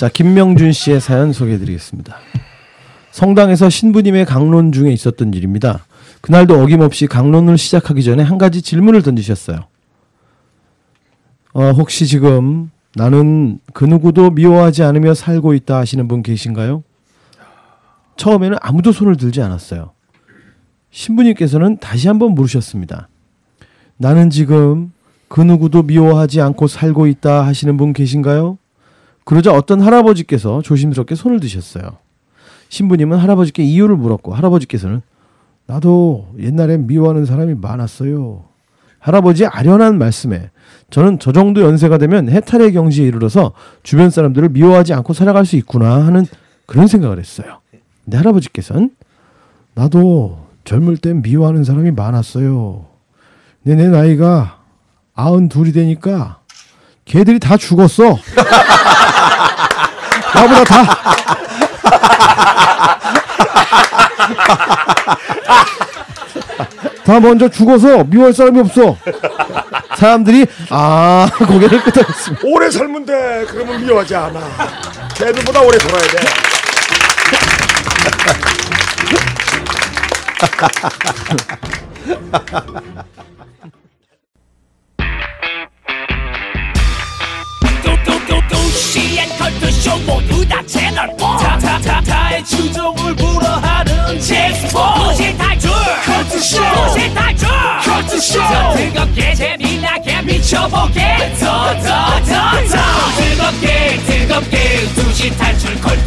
자, 김명준 씨의 사연 소개해 드리겠습니다. 성당에서 신부님의 강론 중에 있었던 일입니다. 그날도 어김없이 강론을 시작하기 전에 한 가지 질문을 던지셨어요. 어, 혹시 지금 나는 그 누구도 미워하지 않으며 살고 있다 하시는 분 계신가요? 처음에는 아무도 손을 들지 않았어요. 신부님께서는 다시 한번 물으셨습니다. 나는 지금 그 누구도 미워하지 않고 살고 있다 하시는 분 계신가요? 그러자 어떤 할아버지께서 조심스럽게 손을 드셨어요. 신부님은 할아버지께 이유를 물었고 할아버지께서는 나도 옛날엔 미워하는 사람이 많았어요. 할아버지의 아련한 말씀에 저는 저 정도 연세가 되면 해탈의 경지에 이르러서 주변 사람들을 미워하지 않고 살아갈 수 있구나 하는 그런 생각을 했어요. 근데 할아버지께서는 나도 젊을 땐 미워하는 사람이 많았어요. 근데 내 나이가 아흔 둘이 되니까 걔들이 다 죽었어. 나보다 다. 다 먼저 죽어서 미워할 사람이 없어. 사람들이 아 고개를 끄덕였습니다. 오래 살면 돼. 그러면 미워하지 않아. 걔들보다 오래 살아야 돼. 쇼 도시 탈출 컬투쇼 더 뜨겁게 재미나게 미쳐보게. 더더 더더. 뜨겁게 뜨겁게. 도시 탈출 컬투쇼